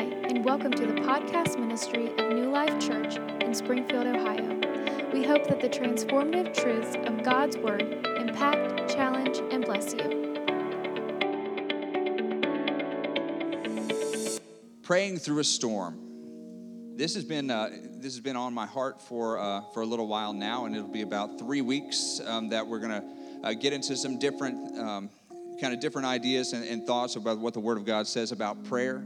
Hi, and welcome to the podcast ministry of New Life Church in Springfield, Ohio. We hope that the transformative truths of God's Word impact, challenge, and bless you. Praying through a storm. This has been uh, this has been on my heart for uh, for a little while now, and it'll be about three weeks um, that we're gonna uh, get into some different um, kind of different ideas and, and thoughts about what the Word of God says about prayer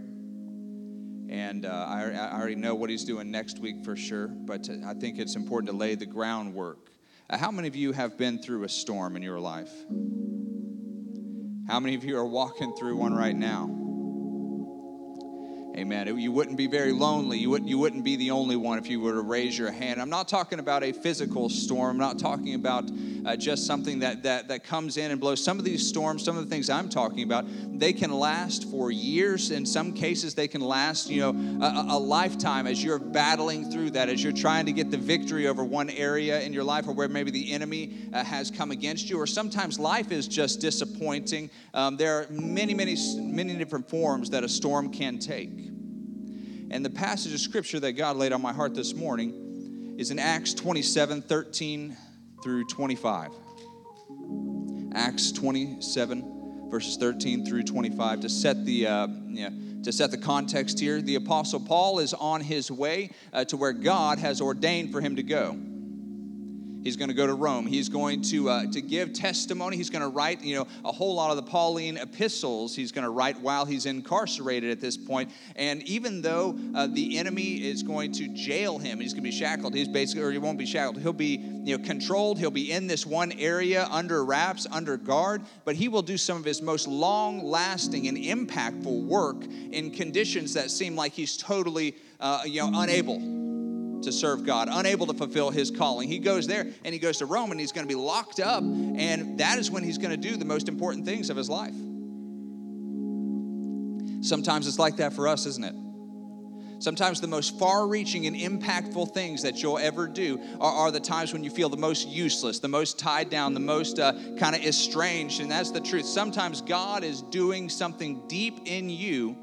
and uh, I, I, already know what he's doing next week for sure, but I think it's important to lay the groundwork. Uh, how many of you have been through a storm in your life? How many of you are walking through one right now? Amen. You wouldn't be very lonely. You wouldn't, you wouldn't be the only one if you were to raise your hand. I'm not talking about a physical storm. I'm not talking about uh, just something that, that, that comes in and blows. Some of these storms, some of the things I'm talking about, they can last for years. In some cases, they can last, you know, a, a lifetime as you're battling through that, as you're trying to get the victory over one area in your life or where maybe the enemy uh, has come against you. Or sometimes life is just disappointing. Um, there are many, many, many different forms that a storm can take. And the passage of scripture that God laid on my heart this morning is in Acts 27 13 through 25. Acts 27, verses 13 through 25. To set the, uh, know, to set the context here, the Apostle Paul is on his way uh, to where God has ordained for him to go. He's going to go to Rome. He's going to, uh, to give testimony. He's going to write, you know, a whole lot of the Pauline epistles. He's going to write while he's incarcerated at this point. And even though uh, the enemy is going to jail him, he's going to be shackled. He's basically, or he won't be shackled. He'll be, you know, controlled. He'll be in this one area under wraps, under guard. But he will do some of his most long-lasting and impactful work in conditions that seem like he's totally, uh, you know, unable to serve God, unable to fulfill his calling. He goes there and he goes to Rome and he's going to be locked up, and that is when he's going to do the most important things of his life. Sometimes it's like that for us, isn't it? Sometimes the most far reaching and impactful things that you'll ever do are, are, the times when you feel the most useless, the most tied down, the most uh, kind of estranged. And that's the truth. Sometimes God is doing something deep in you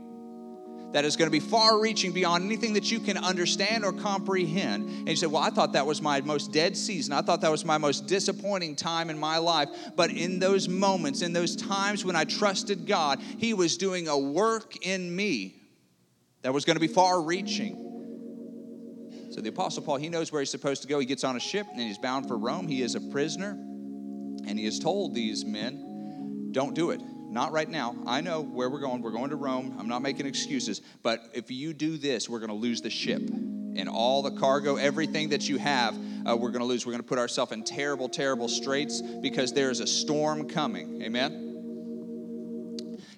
that is going to be far reaching beyond anything that you can understand or comprehend. And you say, Well, I thought that was my most dead season. I thought that was my most disappointing time in my life. But in those moments, in those times when I trusted God, He was doing a work in me that was going to be far reaching. So the Apostle Paul, he knows where he's supposed to go. He gets on a ship and he's bound for Rome. He is a prisoner. And he has told these men, Don't do it not right now. I know where we're going. We're going to Rome. I'm not making excuses. But if you do this, we're going to lose the ship and all the cargo, everything that you have, uh, we're going to lose. We're going to put ourselves in terrible, terrible straits because there is a storm coming. Amen?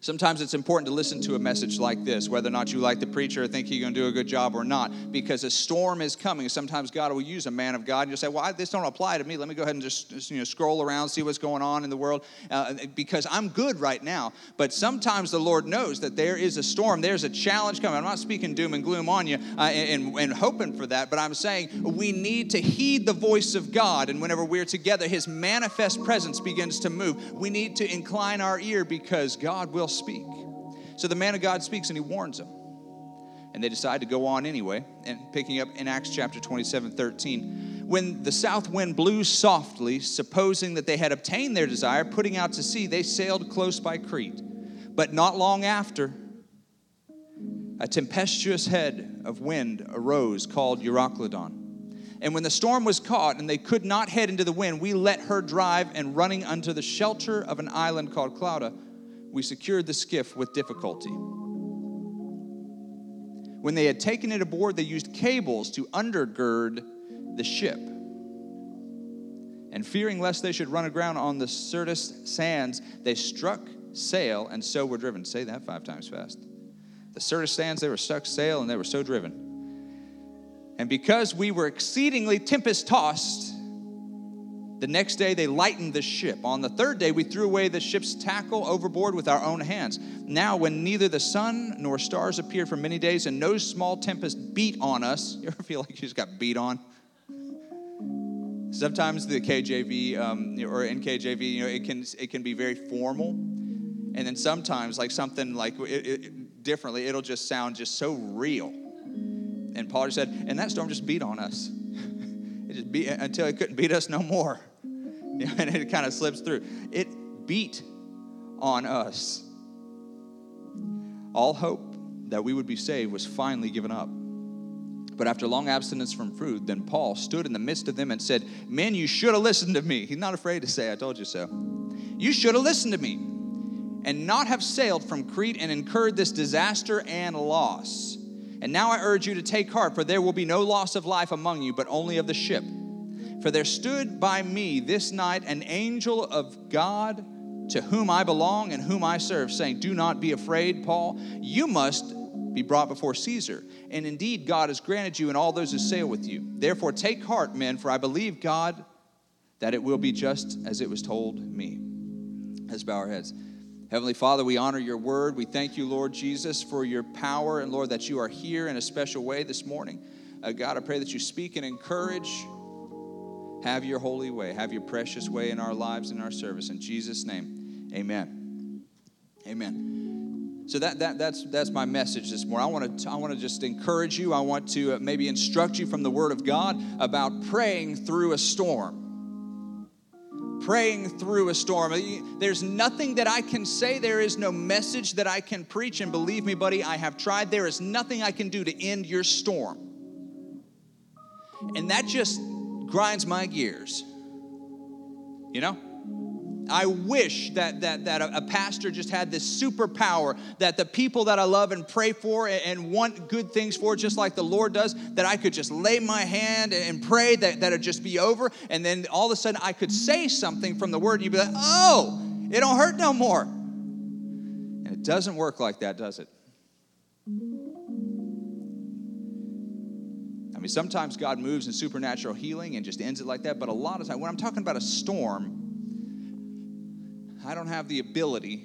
Sometimes it's important to listen to a message like this, whether or not you like the preacher or think he's going to do a good job or not, because a storm is coming. Sometimes God will use a man of God and you say, "Well, I, this don't apply to me. Let me go ahead and just, just, you know scroll around, see what's going on in the world, uh, because I'm good right now." But sometimes the Lord knows that there is a storm, there's a challenge coming. I'm not speaking doom and gloom on you uh, and, and hoping for that, but I'm saying we need to heed the voice of God, and whenever we're together, His manifest presence begins to move. We need to incline our ear because God will speak. So the man of God speaks and he warns them. And they decide to go on anyway. And picking up in Acts chapter 27 13, when the south wind blew softly, supposing that they had obtained their desire, putting out to sea, they sailed close by Crete. But not long after, a tempestuous head of wind arose called Euroclydon. And when the storm was caught and they could not head into the wind, we let her drive, and running unto the shelter of an island called Clauda, we secured the skiff with difficulty. When they had taken it aboard, they used cables to undergird the ship. And fearing lest they should run aground on the Syrtis sands, they struck sail and so were driven. Say that five times fast. The Syrtis sands, they were struck sail and they were so driven. And because we were exceedingly tempest tossed, the next day, they lightened the ship. On the third day, we threw away the ship's tackle overboard with our own hands. Now, when neither the sun nor stars appeared for many days and no small tempest beat on us, you ever feel like you just got beat on? Sometimes the KJV um, or NKJV, you know, it can it can be very formal, and then sometimes like something like it, it, differently, it'll just sound just so real. And Paul just said, and that storm just beat on us. it just beat until it couldn't beat us no more. and it kind of slips through. It beat on us. All hope that we would be saved was finally given up. But after long abstinence from food, then Paul stood in the midst of them and said, Men, you should have listened to me. He's not afraid to say, I told you so. You should have listened to me and not have sailed from Crete and incurred this disaster and loss. And now I urge you to take heart, for there will be no loss of life among you, but only of the ship. For there stood by me this night an angel of God to whom I belong and whom I serve, saying, Do not be afraid, Paul. You must be brought before Caesar. And indeed, God has granted you and all those who sail with you. Therefore, take heart, men, for I believe God that it will be just as it was told me. Let's bow our heads. Heavenly Father, we honor your word. We thank you, Lord Jesus, for your power and, Lord, that you are here in a special way this morning. Uh, God, I pray that you speak and encourage. Have your holy way, have your precious way in our lives and our service. In Jesus' name, amen. Amen. So that, that that's that's my message this morning. I want to I want to just encourage you. I want to uh, maybe instruct you from the Word of God about praying through a storm praying through a storm. There's nothing that I can say. There is no message that I can preach. And believe me, buddy, I have tried. There is nothing I can do to end your storm. And that just grinds my gears. You know? I wish that, that, that a, pastor just had this superpower that the people that I love and pray for and, want good things for, just like the Lord does, that I could just lay my hand and, and pray that, that it'd just be over. And then all of a sudden I could say something from the word and you'd be like, oh, it don't hurt no more. And it doesn't work like that, does it? Mean, sometimes God moves in supernatural healing and just ends it like that, but a lot of times, when I'm talking about a storm, I don't have the ability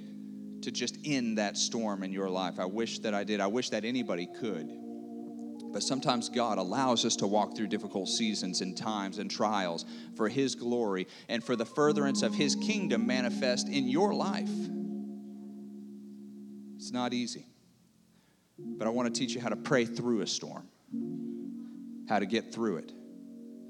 to just end that storm in your life. I wish that I did. I wish that anybody could. But sometimes God allows us to walk through difficult seasons and times and trials for His glory and for the furtherance of His kingdom manifest in your life. It's not easy. But I want to teach you how to pray through a storm, how to get through it.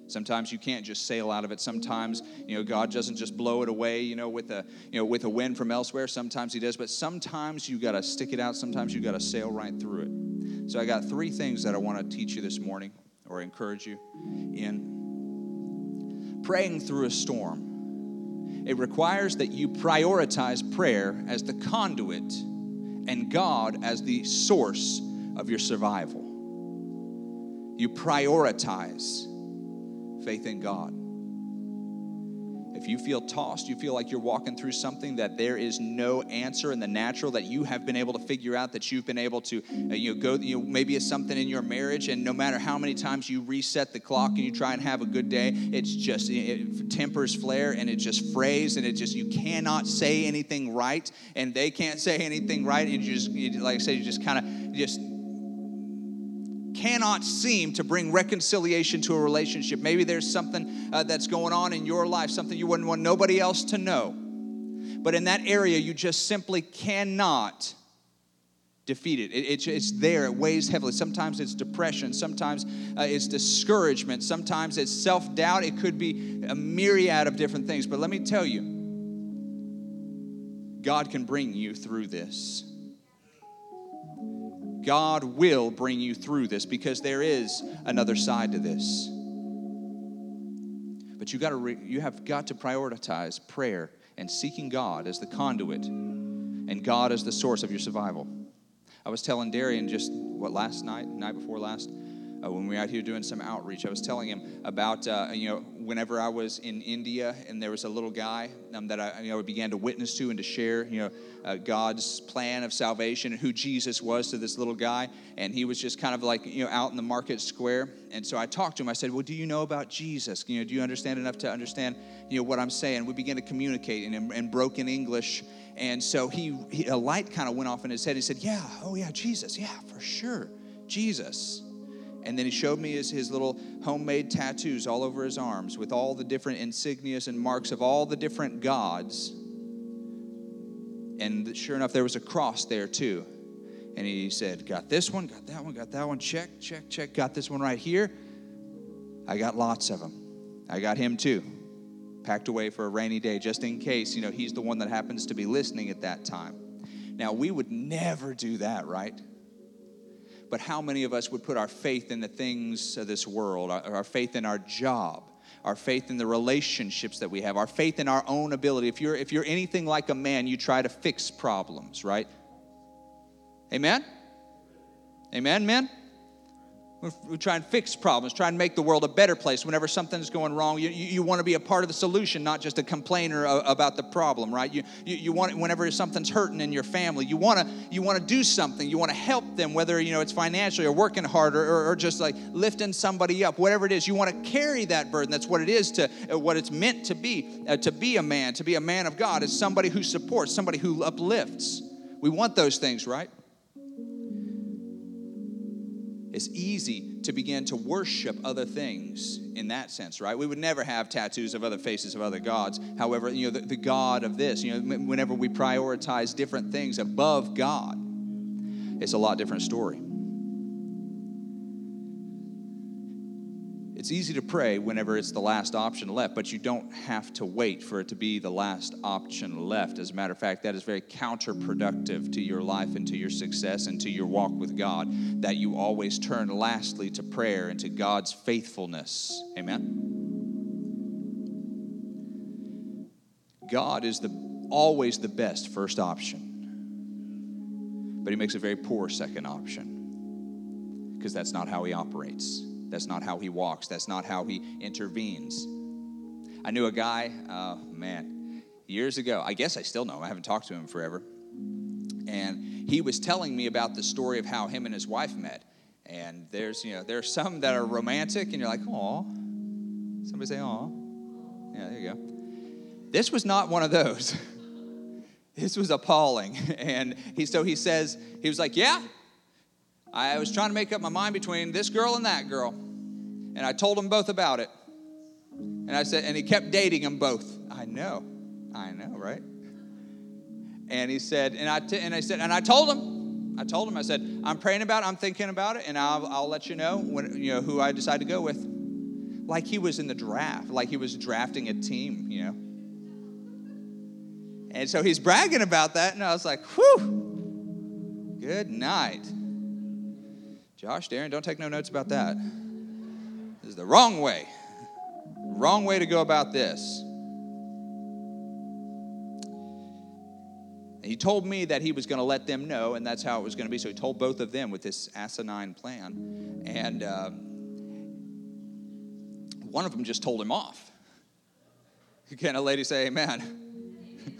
Sometimes you can't just sail out of it. Sometimes, you know, God doesn't just blow it away, you know, with a, you know, with a wind from elsewhere. Sometimes he does, but sometimes you got to stick it out. Sometimes you got to sail right through it. So I got three things that I want to teach you this morning or encourage you in praying through a storm. It requires that you prioritize prayer as the conduit and God as the source of your survival. You prioritize faith in God. If you feel tossed, you feel like you're walking through something that there is no answer in the natural that you have been able to figure out, that you've been able to, uh, you know, go, you know, maybe it's something in your marriage, and no matter how many times you reset the clock and you try and have a good day, it's just, it, tempers flare and it just frays and it just, you cannot say anything right, and they can't say anything right, and you just, you, like I said, you just kind of, just cannot seem to bring reconciliation to a relationship. Maybe there's something uh, that's going on in your life, something you wouldn't want nobody else to know. But in that area, you just simply cannot defeat it. it, it it's there, it weighs heavily. Sometimes it's depression, sometimes uh, it's discouragement, sometimes it's self doubt. It could be a myriad of different things. But let me tell you, God can bring you through this. God will bring you through this because there is another side to this. But you got to re- you have got to prioritize prayer and seeking God as the conduit and God as the source of your survival. I was telling Darian just what last night, night before last, uh, when we were out here doing some outreach. I was telling him about, uh, you know, whenever I was in India and there was a little guy um, that I, you know, began to witness to and to share, you know, uh, God's plan of salvation and who Jesus was to this little guy. And he was just kind of like, you know, out in the market square. And so I talked to him. I said, well, do you know about Jesus? You know, do you understand enough to understand, you know, what I'm saying? We began to communicate in, in broken English. And so he, he a light kind of went off in his head. He said, yeah, oh yeah, Jesus. Yeah, for sure. Jesus. And then he showed me his, his little homemade tattoos all over his arms with all the different insignias and marks of all the different gods. And sure enough, there was a cross there too. And he said, Got this one, got that one, got that one, check, check, check, got this one right here. I got lots of them. I got him too, packed away for a rainy day just in case, you know, he's the one that happens to be listening at that time. Now, we would never do that, right? But how many of us would put our faith in the things of this world, our, our faith in our job, our faith in the relationships that we have, our faith in our own ability? If you're, if you're anything like a man, you try to fix problems, right? Amen? Amen, men? We try and fix problems, try and make the world a better place. Whenever something's going wrong, you, you, you want to be a part of the solution, not just a complainer about the problem, right? You, you, you want whenever something's hurting in your family, you want to you want to do something. You want to help them, whether you know it's financially or working harder or, or, just like lifting somebody up, whatever it is. You want to carry that burden. That's what it is to uh, what it's meant to be. Uh, to be a man, to be a man of God, is somebody who supports, somebody who uplifts. We want those things, right? It's easy to begin to worship other things in that sense, right? We would never have tattoos of other faces of other gods. However, you know, the, the God of this, you know, whenever we prioritize different things above God, it's a lot different story. It's easy to pray whenever it's the last option left, but you don't have to wait for it to be the last option left. As a matter of fact, that is very counterproductive to your life and to your success and to your walk with God, that you always turn lastly to prayer and to God's faithfulness. Amen? God is the, always the best first option, but He makes a very poor second option because that's not how He operates. That's not how he walks. That's not how he intervenes. I knew a guy, uh, man, years ago. I guess I still know him. I haven't talked to him forever. And he was telling me about the story of how him and his wife met. And there's, you know, there's some that are romantic, and you're like, "Aw." Somebody say, "Aw." Yeah, there you go. This was not one of those. this was appalling. And he, so he says, he was like, "Yeah, I was trying to make up my mind between this girl and that girl. And I told them both about it. And I said, and he kept dating them both. I know. I know, right? And he said, and I, t- and I said, and I told him, I told him, I said, I'm praying about it, I'm thinking about it, and I'll, I'll let you know when, you know, who I decide to go with. Like he was in the draft, like he was drafting a team, you know. And so he's bragging about that, and I was like, whew, good night. Josh, Darren, don't take no notes about that. This is the wrong way. Wrong way to go about this. He told me that he was going to let them know, and that's how it was going to be. So he told both of them with this asinine plan. And uh, one of them just told him off. Can a lady say amen?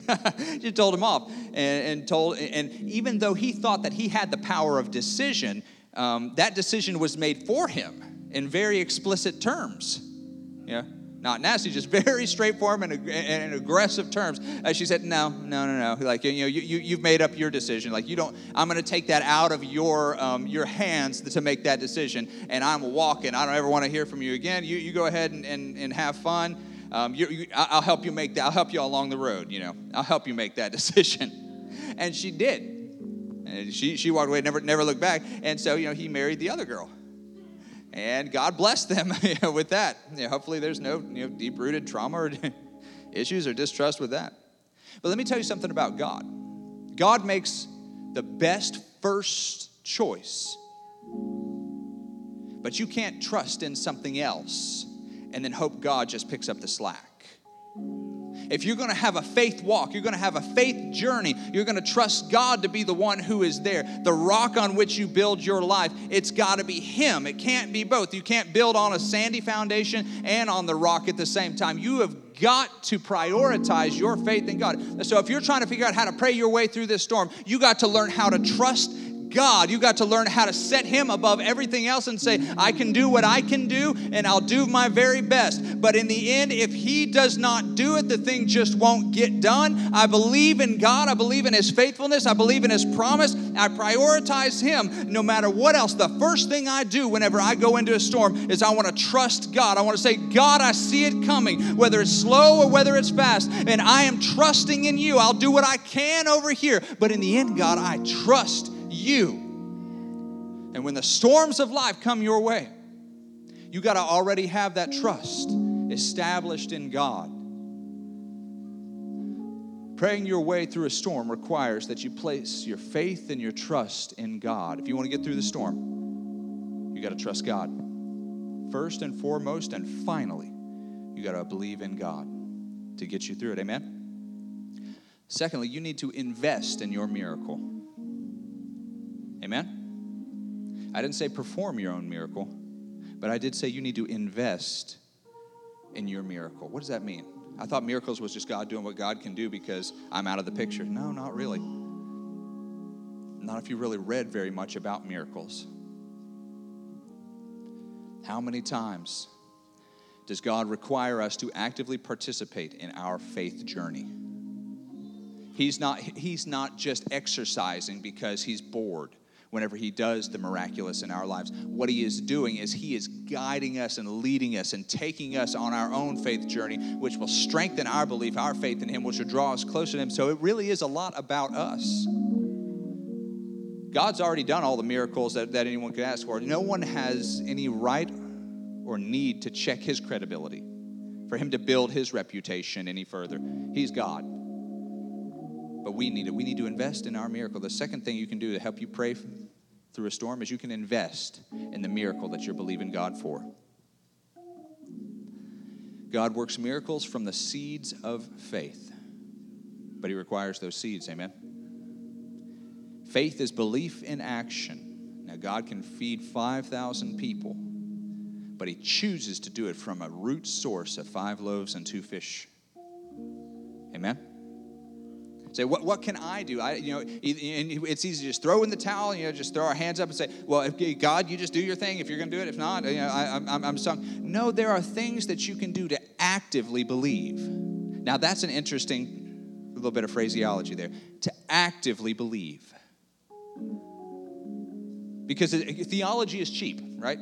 she told him off and, and told and even though he thought that he had the power of decision um, that decision was made for him in very explicit terms. Yeah, not nasty, just very straightforward and, and aggressive terms. Uh, she said, "No, no, no, no. Like you know, you, you you've made up your decision. Like you don't. I'm going to take that out of your um, your hands to make that decision. And I'm walking. I don't ever want to hear from you again. You you go ahead and and, and have fun. Um, you, you, I'll help you make that. I'll help you along the road. You know, I'll help you make that decision." And she did. And she, she walked away, never, never looked back. And so, you know, he married the other girl. And God blessed them with that. You know, hopefully, there's no you know, deep rooted trauma or issues or distrust with that. But let me tell you something about God God makes the best first choice, but you can't trust in something else and then hope God just picks up the slack. If you're going to have a faith walk, you're going to have a faith journey, you're going to trust God to be the one who is there, the rock on which you build your life, it's got to be Him. It can't be both. You can't build on a sandy foundation and on the rock at the same time. You have got to prioritize your faith in God. So if you're trying to figure out how to pray your way through this storm, you got to learn how to trust God. You got to learn how to set Him above everything else and say, I can do what I can do and I'll do my very best. But in the end, if He does not do it, the thing just won't get done. I believe in God. I believe in His faithfulness. I believe in His promise. I prioritize Him no matter what else. The first thing I do whenever I go into a storm is I want to trust God. I want to say, God, I see it coming, whether it's slow or whether it's fast. And I am trusting in you. I'll do what I can over here. But in the end, God, I trust you. And when the storms of life come your way, you got to already have that trust established in God. Praying your way through a storm requires that you place your faith and your trust in God. If you want to get through the storm, you got to trust God. First and foremost, and finally, you got to believe in God to get you through it. Amen? Secondly, you need to invest in your miracle. I didn't say perform your own miracle, but I did say you need to invest in your miracle. What does that mean? I thought miracles was just God doing what God can do because I'm out of the picture. No, not really. Not if you really read very much about miracles. How many times does God require us to actively participate in our faith journey? He's not, he's not just exercising because he's bored whenever He does the miraculous in our lives. What He is doing is He is guiding us and leading us and taking us on our own faith journey, which will strengthen our belief, our faith in Him, which will draw us closer to Him. So it really is a lot about us. God's already done all the miracles that, that anyone could ask for. No one has any right or need to check His credibility, for Him to build His reputation any further. He's God but we need it. We need to invest in our miracle. The second thing you can do to help you pray through a storm is you can invest in the miracle that you're believing God for. God works miracles from the seeds of faith, but He requires those seeds. Amen. Faith is belief in action. Now, God can feed 5,000 people, but He chooses to do it from a root source of five loaves and two fish. Amen. Say, what, what can I do? I, you know, and it's easy to just throw in the towel, you know, just throw our hands up and say, well, if God, you just do your thing. If you're going to do it, if not, you know, I, I'm, I'm sung. No, there are things that you can do to actively believe. Now, that's an interesting little bit of phraseology there. To actively believe. Because theology is cheap, right?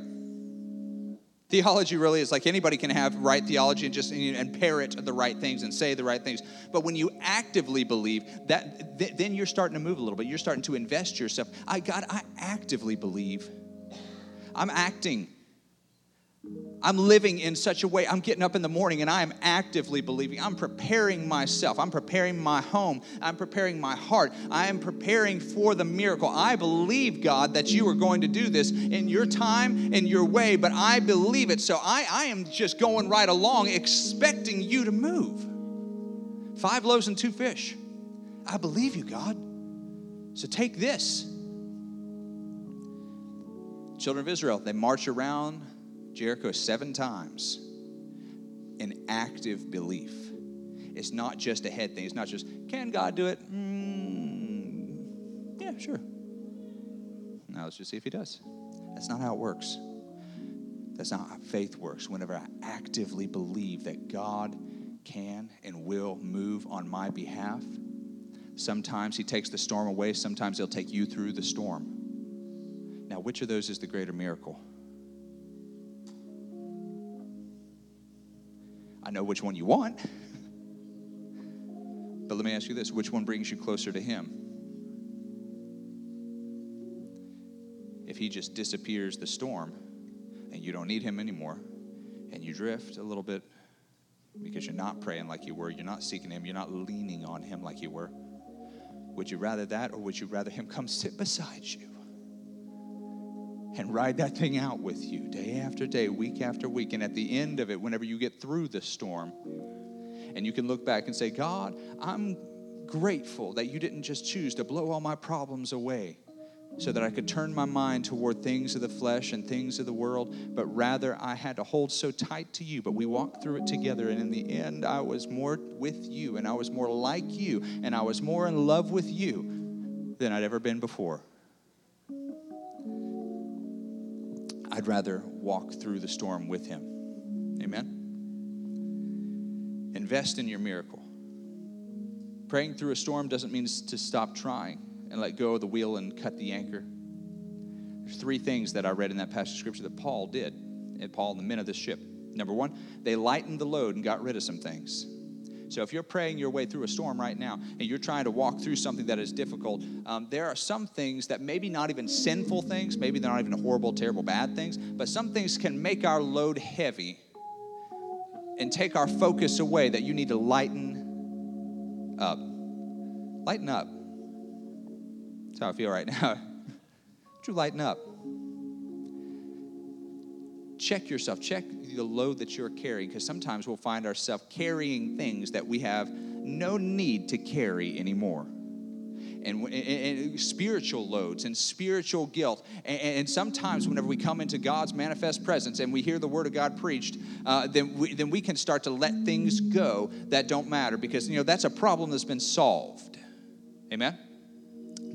Theology really is like anybody can have right theology and just and parrot the right things and say the right things. But when you actively believe, that th- then you're starting to move a little bit. You're starting to invest yourself. I God, I actively believe. I'm acting I'm living in such a way. I'm getting up in the morning and I am actively believing. I'm preparing myself. I'm preparing my home. I'm preparing my heart. I am preparing for the miracle. I believe, God, that you are going to do this in your time, in your way, but I believe it. So I, I am just going right along, expecting you to move. Five loaves and two fish. I believe you, God. So take this. Children of Israel, they march around Jericho seven times in active belief. It's not just a head thing. It's not just, can God do it? Mm, yeah, sure. Now let's just see if He does. That's not how it works. That's not how faith works. Whenever I actively believe that God can and will move on my behalf, sometimes He takes the storm away, sometimes He'll take you through the storm. Now, which of those is the greater miracle? I know which one you want. But let me ask you this which one brings you closer to Him? If He just disappears the storm and you don't need Him anymore, and you drift a little bit because you're not praying like you were, you're not seeking Him, you're not leaning on Him like you were, would you rather that or would you rather Him come sit beside you? And ride that thing out with you day after day, week after week. And at the end of it, whenever you get through the storm, and you can look back and say, God, I'm grateful that you didn't just choose to blow all my problems away so that I could turn my mind toward things of the flesh and things of the world, but rather I had to hold so tight to you. But we walked through it together, and in the end, I was more with you, and I was more like you, and I was more in love with you than I'd ever been before. I'd rather walk through the storm with him. Amen? Invest in your miracle. Praying through a storm doesn't mean to stop trying and let go of the wheel and cut the anchor. There's three things that I read in that passage of scripture that Paul did, and Paul and the men of this ship. Number one, they lightened the load and got rid of some things. So if you're praying your way through a storm right now and you're trying to walk through something that is difficult, um, there are some things that maybe not even sinful things, maybe they're not even horrible, terrible, bad things, but some things can make our load heavy and take our focus away that you need to lighten up. Lighten up. That's how I feel right now. Would you lighten up? Check yourself. Check the load that you're carrying because sometimes we'll find ourselves carrying things that we have no need to carry anymore. And, and, and, spiritual loads and spiritual guilt. And, and, sometimes, whenever we come into God's manifest presence and we hear the word of God preached, uh, then, we, then we can start to let things go that don't matter because, you know, that's a problem that's been solved. Amen?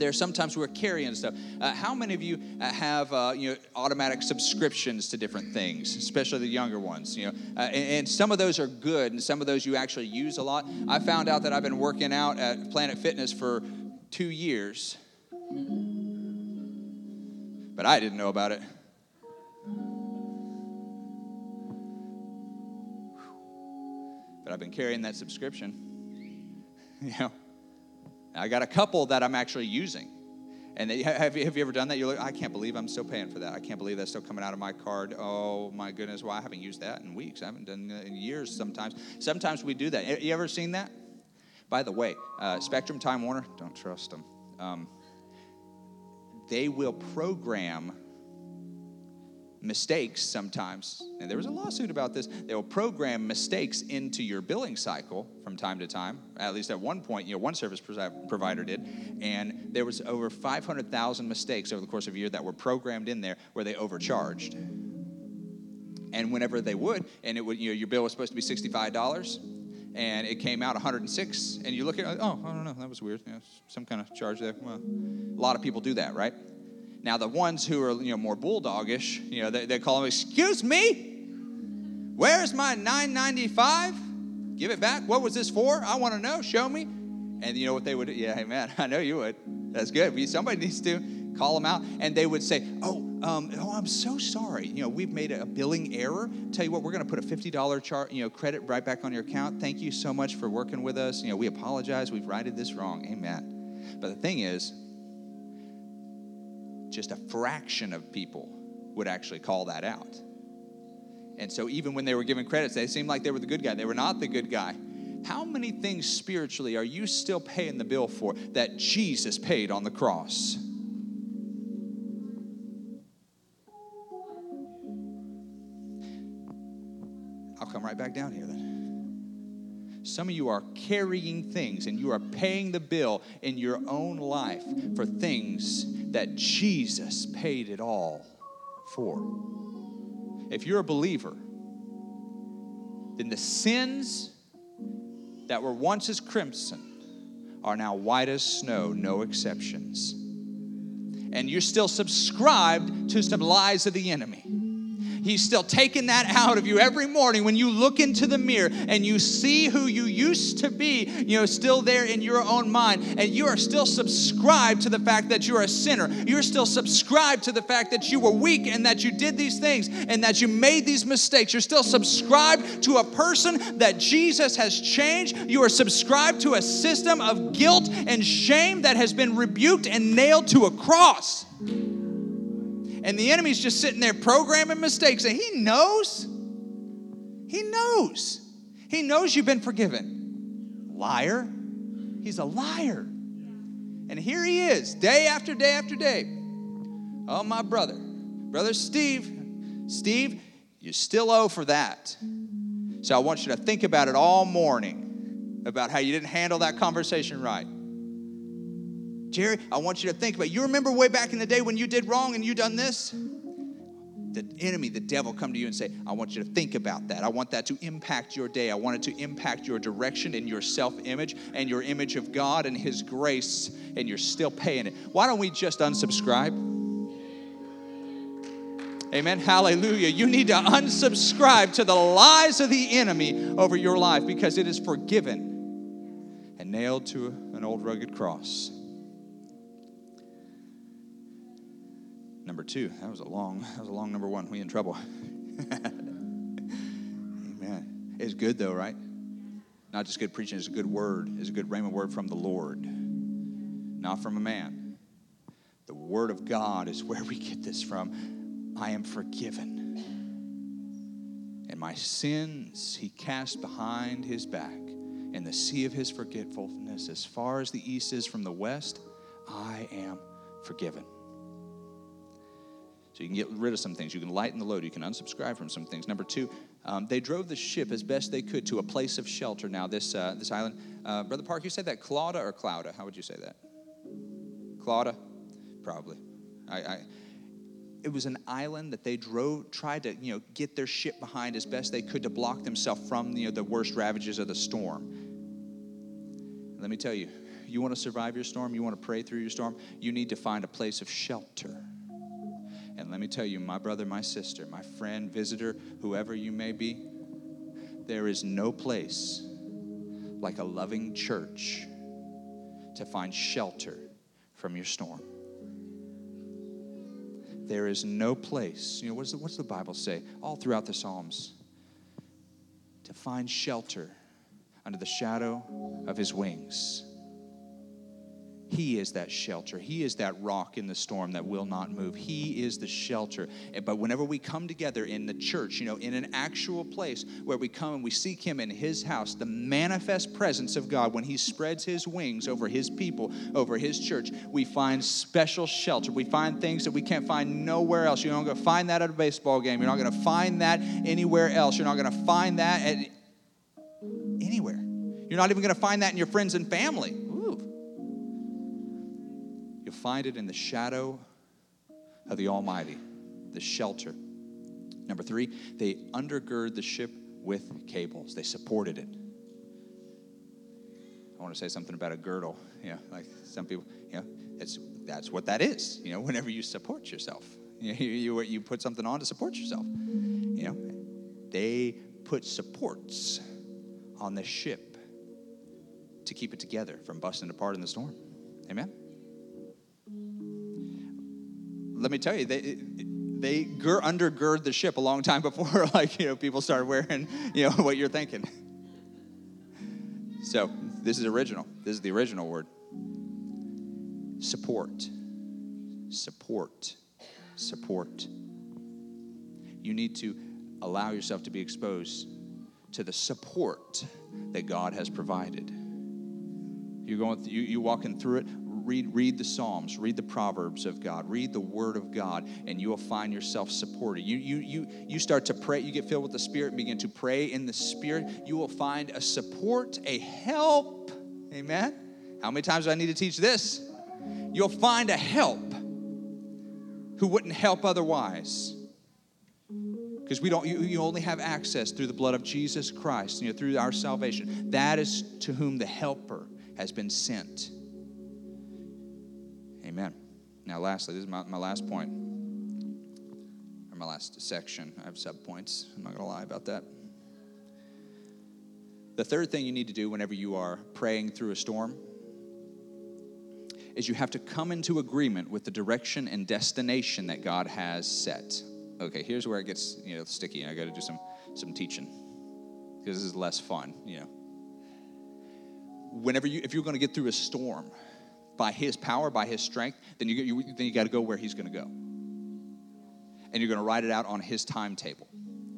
There. Sometimes we're carrying stuff. Uh, how many of you uh, have uh, you know automatic subscriptions to different things especially the younger ones you know? Uh, and, and, some of those are good and some of those you actually use a lot. I found out that i've been working out at planet fitness for two years. But i didn't know about it. But i've been carrying that subscription. You know I got a couple that I'm actually using. And they, have, you, have you ever done that? You're like, I can't believe I'm still paying for that. I can't believe that's still coming out of my card. Oh my goodness, well, I haven't used that in weeks. I haven't done that in years sometimes. Sometimes we do that. You ever seen that? By the way, uh, Spectrum Time Warner, don't trust them. Um, they will program mistakes sometimes, and there was a lawsuit about this. They will program mistakes into your billing cycle from time to time. At least at one point, you know, one service provider did, and there was over 500,000 mistakes over the course of a year that were programmed in there where they overcharged. And whenever they would, and it would, you know, your bill was supposed to be sixty-five dollars, and it came out 106, and you look at, it oh, I don't know, that was weird. some kind of charge there. Well, a lot of people do that, right? Now, the ones who are you know more bulldogish, you know, they, they call them, "Excuse me, where's my 9.95? Give it back. What was this for? I want to know. Show me." And you know what they would? Yeah, hey man, I know you would. That's good. Somebody needs to call them out, and they would say, "Oh, um, oh, I'm so sorry. You know, we've made a billing error. Tell you what, we're going to put a $50 chart, you know, credit right back on your account. Thank you so much for working with us. You know, we apologize. We've righted this wrong. Amen. But the thing is, just a fraction of people would actually call that out. And so even when they were given credits, they seemed like they were the good guy. They were not the good guy. How many things spiritually are you still paying the bill for that Jesus paid on the cross? I'll come right back down here then. Some of you are carrying things and you are paying the bill in your own life for things that Jesus paid it all for. If you're a believer, then the sins that were once as crimson are now white as snow, no exceptions. And you're still subscribed to some lies of the enemy. He's still taking that out of you every morning when you look into the mirror and you see who you used to be, you know, still there in your own mind. And you are still subscribed to the fact that you're a sinner. You're still subscribed to the fact that you were weak and that you did these things and that you made these mistakes. You're still subscribed to a person that Jesus has changed. You are subscribed to a system of guilt and shame that has been rebuked and nailed to a cross. And the enemy's just sitting there programming mistakes, and he knows. He knows. He knows you've been forgiven. Liar. He's a liar. And here he is, day after day after day. Oh, my brother, brother Steve, Steve, you still owe for that. So I want you to think about it all morning about how you didn't handle that conversation right. Jerry, I want you to think about it. You remember way back in the day when you did wrong and you done this? The enemy, the devil, come to you and say, I want you to think about that. I want that to impact your day. I want it to impact your direction and your self image and your image of God and His grace, and you're still paying it. Why don't we just unsubscribe? Amen. Hallelujah. You need to unsubscribe to the lies of the enemy over your life because it is forgiven and nailed to an old rugged cross. Number two, that was a long, that was a long number one. We in trouble. Amen. It's good though, right? Not just good preaching, it's a good word, it's a good rhema word from the Lord, not from a man. The word of God is where we get this from. I am forgiven. And my sins he cast behind his back in the sea of his forgetfulness, as far as the east is from the west, I am forgiven. You can get rid of some things. You can lighten the load. You can unsubscribe from some things. Number two, um, they drove the ship as best they could to a place of shelter. Now, this, uh, this island, uh, Brother Park, you said that Clauda or Clouda? How would you say that? Clauda? Probably. I, I, it was an island that they drove, tried to, you know, get their ship behind as best they could to block themselves from, you know, the worst ravages of the storm. Let me tell you, you want to survive your storm, you want to pray through your storm, you need to find a place of shelter. And let me tell you, my brother, my sister, my friend, visitor, whoever you may be, there is no place like a loving church to find shelter from your storm. There is no place, you know, what's the, what's the Bible say? All throughout the Psalms, to find shelter under the shadow of his wings. He is that shelter. He is that rock in the storm that will not move. He is the shelter. But whenever we come together in the church, you know, in an actual place where we come and we seek Him in His house, the manifest presence of God, when He spreads His wings over His people, over His church, we find special shelter. We find things that we can't find nowhere else. You're not going to find that at a baseball game. You're not going to find that anywhere else. You're not going to find that at anywhere. You're not even going to find that in your friends and family. Find it in the shadow of the Almighty, the shelter. Number three, they undergird the ship with cables, they supported it. I want to say something about a girdle. Yeah, like some people, you know, it's, that's what that is. You know, whenever you support yourself, you, you, you put something on to support yourself. You know, they put supports on the ship to keep it together from busting apart in the storm. Amen? Let me tell you, they they gir- undergird the ship a long time before, like you know, people started wearing you know what you're thinking. So this is original. This is the original word. Support, support, support. You need to allow yourself to be exposed to the support that God has provided. You're going, you you walking through it read, read the Psalms, read the Proverbs of God, read the Word of God, and you will find yourself supported. You, you, you, you start to pray, you get filled with the Spirit, and begin to pray in the Spirit. You will find a support, a help. Amen. How many times do I need to teach this? You'll find a help who wouldn't help otherwise because we don't you, you, only have access through the blood of jesus christ you know through our salvation that is to whom the helper has been sent Amen. Now, lastly, this is my, my last point, or my last section. I have sub points. I'm not going to lie about that. The third thing you need to do whenever you are praying through a storm is you have to come into agreement with the direction and destination that God has set. Okay, here's where it gets you know sticky. I got to do some some teaching because this is less fun. You know, whenever you if you're going to get through a storm, by his power, by his strength, then you, you then you got to go where he's going to go. And you're going to write it out on his timetable.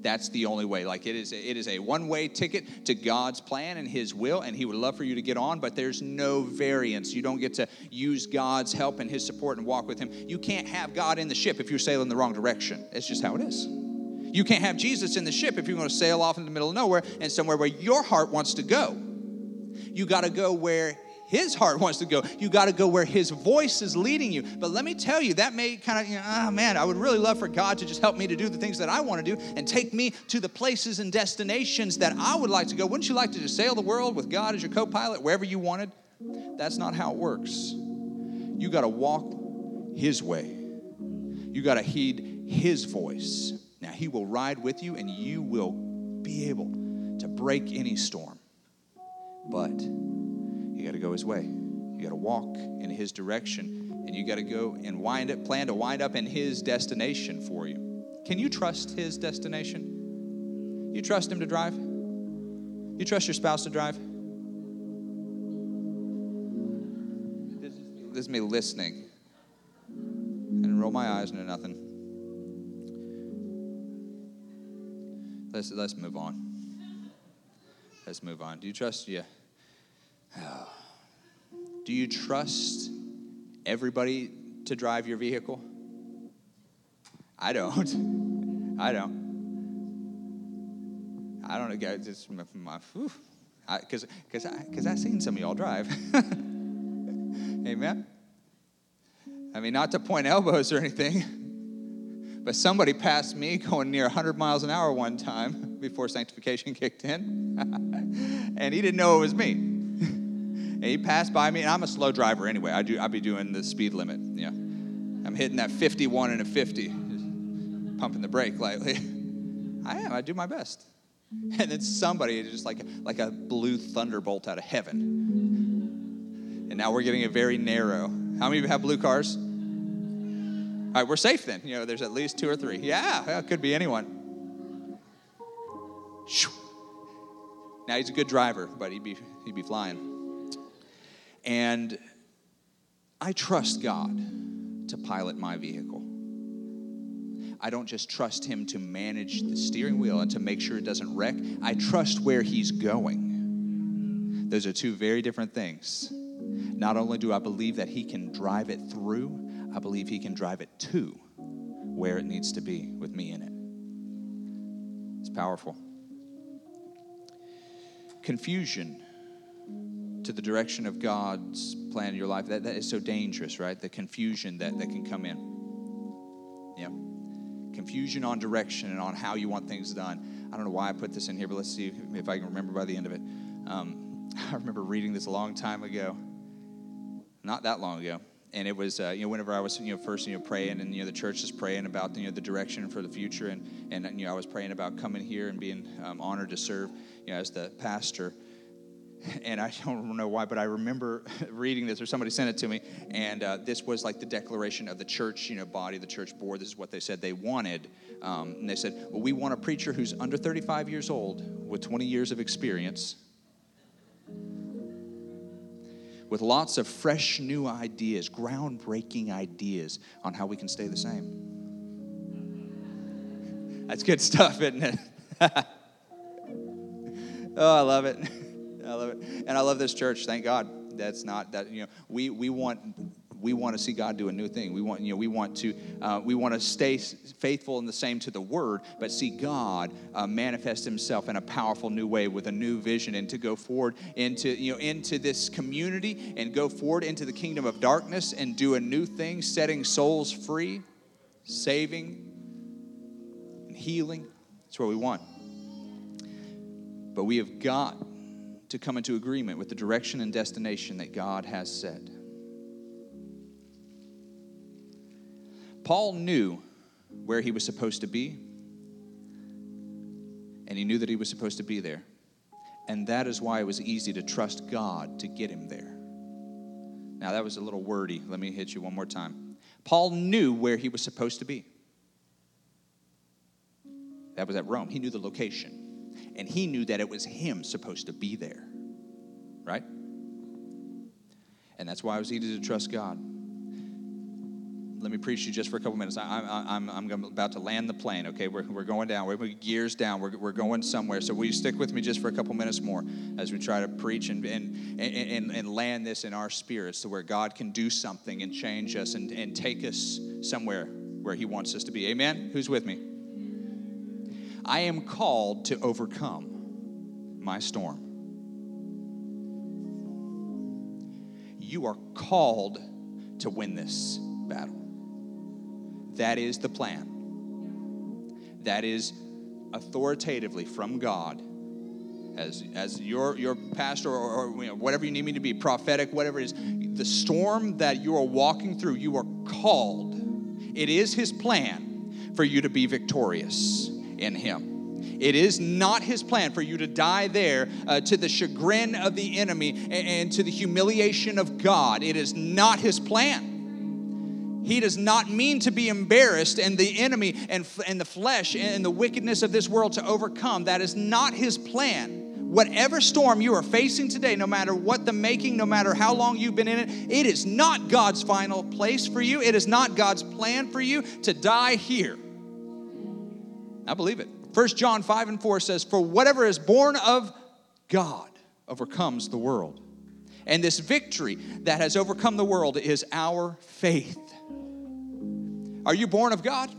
That's the only way. Like it is, it is a one-way ticket to God's plan and His will, and He would love for you to get on. But there's no variance. You don't get to use God's help and His support and walk with Him. You can't have God in the ship if you're sailing the wrong direction. It's just how it is. You can't have Jesus in the ship if you're going to sail off in the middle of nowhere and somewhere where your heart wants to go. You got to go where his heart wants to go. You got to go where his voice is leading you. But let me tell you, that may kind of, you know, oh man, I would really love for God to just help me to do the things that I want to do and take me to the places and destinations that I would like to go. Wouldn't you like to just sail the world with God as your co pilot wherever you wanted? That's not how it works. You got to walk his way, you got to heed his voice. Now, he will ride with you and you will be able to break any storm. But you got to go his way. You got to walk in his direction, and you got to go and wind up, plan to wind up in his destination for you. Can you trust his destination? You trust him to drive? You trust your spouse to drive? This is, me listening. And roll my eyes into nothing. Let's, let's move on. Let's move on. Do you trust? Yeah. Do you trust everybody to drive your vehicle? I don't. I don't. I don't know, guys. Just my, because because I because I've seen some of y'all drive. Amen. I mean, not to point elbows or anything, but somebody passed me going near 100 miles an hour one time before sanctification kicked in, and he didn't know it was me. And he passed by me, and I'm a slow driver anyway. I do. I be doing the speed limit. Yeah, I'm hitting that 51 and a 50, pumping the brake lightly. I am. I do my best. And then somebody just like like a blue thunderbolt out of heaven. And now we're getting a very narrow. How many of you have blue cars? All right, we're safe then. You know, there's at least two or three. Yeah, it could be anyone. Now he's a good driver, but he'd be he'd be flying. And I trust God to pilot my vehicle. I don't just trust Him to manage the steering wheel and to make sure it doesn't wreck. I trust where He's going. Those are two very different things. Not only do I believe that He can drive it through, I believe He can drive it to where it needs to be with me in it. It's powerful. Confusion to the direction of God's plan in your life, that, that is so dangerous, right? The confusion that, that can come in. Yeah confusion on direction and on how you want things done. I don't know why I put this in here, but let's see if I can remember by the end of it. Um, I remember reading this a long time ago, not that long ago, and it was uh, you know whenever I was you know first you know praying and you know the church is praying about you know the direction for the future and and you know I was praying about coming here and being um, honored to serve you know as the pastor and I don't know why, but I remember reading this, or somebody sent it to me, and uh, this was like the declaration of the church, you know, body, the church board. This is what they said they wanted, um, and they said, "Well, we want a preacher who's under 35 years old, with 20 years of experience, with lots of fresh, new ideas, groundbreaking ideas on how we can stay the same." That's good stuff, isn't it? oh, I love it. I love it. And I love this church. Thank God. That's not that, you know, we, we want we want to see God do a new thing. We want, you know, we want to, uh, we want to stay faithful and the same to the Word, but see God uh, manifest Himself in a powerful new way with a new vision, and to go forward into, you know, into this community and go forward into the kingdom of darkness and do a new thing, setting souls free, saving, and healing. That's what we want. But we have got to come into agreement with the direction and destination that God has set. Paul knew where he was supposed to be, and he knew that he was supposed to be there. And that is why it was easy to trust God to get him there. Now, that was a little wordy. Let me hit you one more time. Paul knew where he was supposed to be. That was at Rome. He knew the location and he knew that it was him supposed to be there, right? And that's why it was easy to trust God. Let me preach you just for a couple minutes. I, am I'm, I'm about to land the plane, okay? We're, we're going down. We're gears down. We're, we're going somewhere. So will you stick with me just for a couple minutes more as we try to preach and, and, and, and land this in our spirits to where God can do something and change us and, and take us somewhere where He wants us to be. Amen? Who's with me? I am called to overcome my storm. You are called to win this battle. That is the plan. That is authoritatively from God as, as your, your pastor or, or you know, whatever you need me to be, prophetic, whatever it is, the storm that you are walking through, you are called. It is His plan for you to be victorious in Him. It is not his plan for you to die there uh, to the chagrin of the enemy and, and to the humiliation of God. It is not his plan. He does not mean to be embarrassed and the enemy and, and the flesh and the wickedness of this world to overcome. That is not his plan. whatever storm you are facing today, no matter what the making, no matter how long you've been in it, it is not God's final place for you. It is not God's plan for you to die here. I believe it. 1 John 5 and 4 says, For whatever is born of God overcomes the world. And this victory that has overcome the world is our faith. Are you born of God?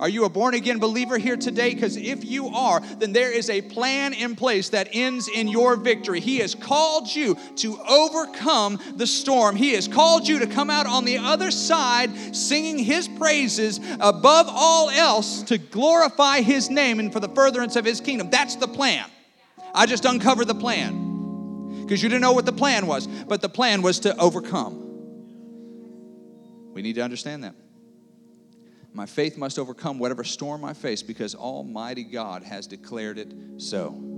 Are you a born again believer here today? Because if you are, then there is a plan in place that ends in your victory. He has called you to overcome the storm. He has called you to come out on the other side singing His praises above all else to glorify His name and for the furtherance of His kingdom. That's the plan. I just uncovered the plan because you didn't know what the plan was, but the plan was to overcome. We need to understand that. My faith must overcome whatever storm I face because Almighty God has declared it so.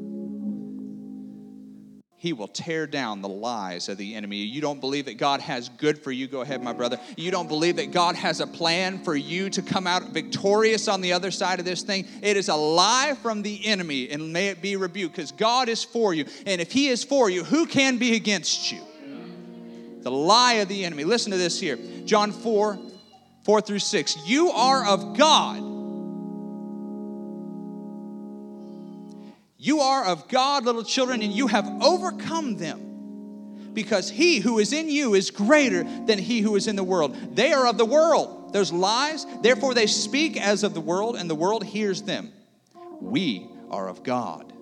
He will tear down the lies of the enemy. You don't believe that God has good for you, go ahead, my brother. You don't believe that God has a plan for you to come out victorious on the other side of this thing. It is a lie from the enemy, and may it be rebuked because God is for you. And if He is for you, who can be against you? The lie of the enemy. Listen to this here John 4 4 through 6. You are of God. You are of God, little children, and you have overcome them because he who is in you is greater than he who is in the world. They are of the world. Those lies, therefore they speak as of the world, and the world hears them. We are of God.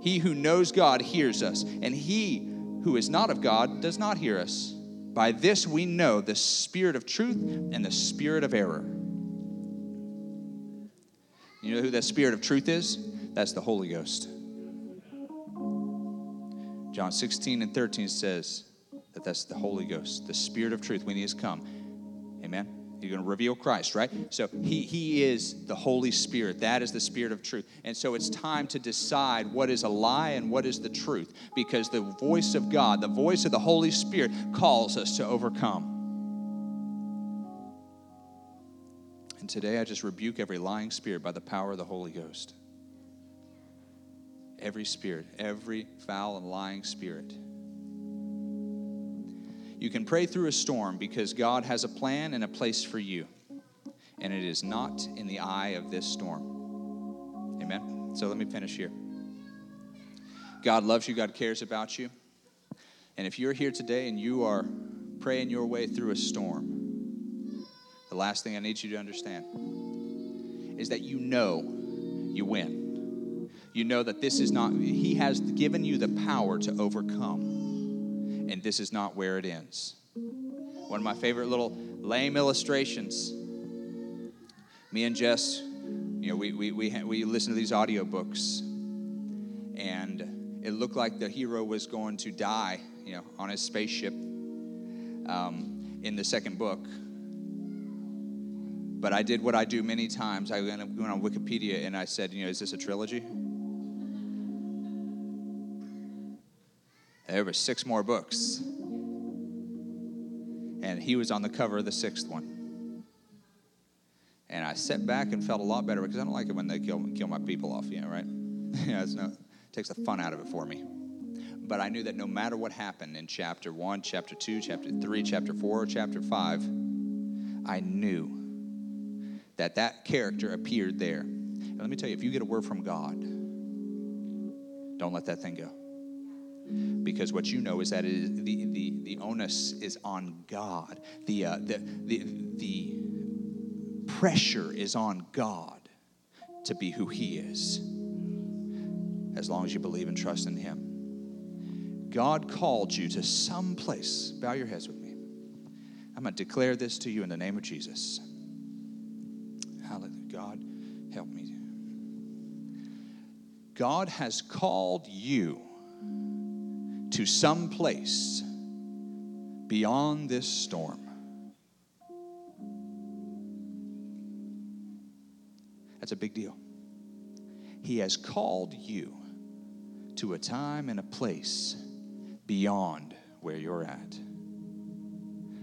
He who knows God hears us, and he who is not of God does not hear us. By this we know the spirit of truth and the spirit of error. You know who that spirit of truth is? That's the Holy Ghost. John 16 and 13 says that that's the Holy Ghost, the spirit of truth when he has come. Amen. You're going to reveal Christ, right? So he, he is the Holy Spirit. That is the Spirit of truth. And so it's time to decide what is a lie and what is the truth because the voice of God, the voice of the Holy Spirit, calls us to overcome. And today I just rebuke every lying spirit by the power of the Holy Ghost. Every spirit, every foul and lying spirit. You can pray through a storm because God has a plan and a place for you. And it is not in the eye of this storm. Amen. So let me finish here. God loves you, God cares about you. And if you're here today and you are praying your way through a storm, the last thing I need you to understand is that you know you win. You know that this is not, He has given you the power to overcome and this is not where it ends. One of my favorite little lame illustrations. Me and Jess, you know, we, we, we, we listen to these audiobooks, and it looked like the hero was going to die, you know, on his spaceship um, in the second book. But I did what I do many times. I went on Wikipedia and I said, you know, is this a trilogy? There were six more books. And he was on the cover of the sixth one. And I sat back and felt a lot better because I don't like it when they kill, kill my people off, you know, right? yeah, it's no, it takes the fun out of it for me. But I knew that no matter what happened in chapter one, chapter two, chapter three, chapter four, chapter five, I knew that that character appeared there. And let me tell you, if you get a word from God, don't let that thing go because what you know is that the, the, the onus is on God. The, uh, the, the, the pressure is on God to be who He is, as long as you believe and trust in Him. God called you to some place. Bow your heads with me. I'm going to declare this to you in the name of Jesus. Hallelujah. God, help me. God has called you to some place beyond this storm. That's a big deal. He has called you to a time and a place beyond where you're at.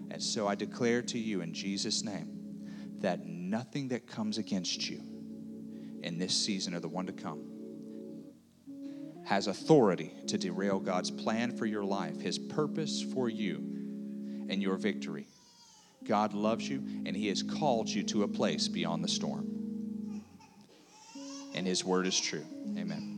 And so I declare to you in Jesus' name that nothing that comes against you in this season or the one to come has authority to derail God's plan for your life, His purpose for you, and your victory. God loves you, and He has called you to a place beyond the storm. And His word is true. Amen.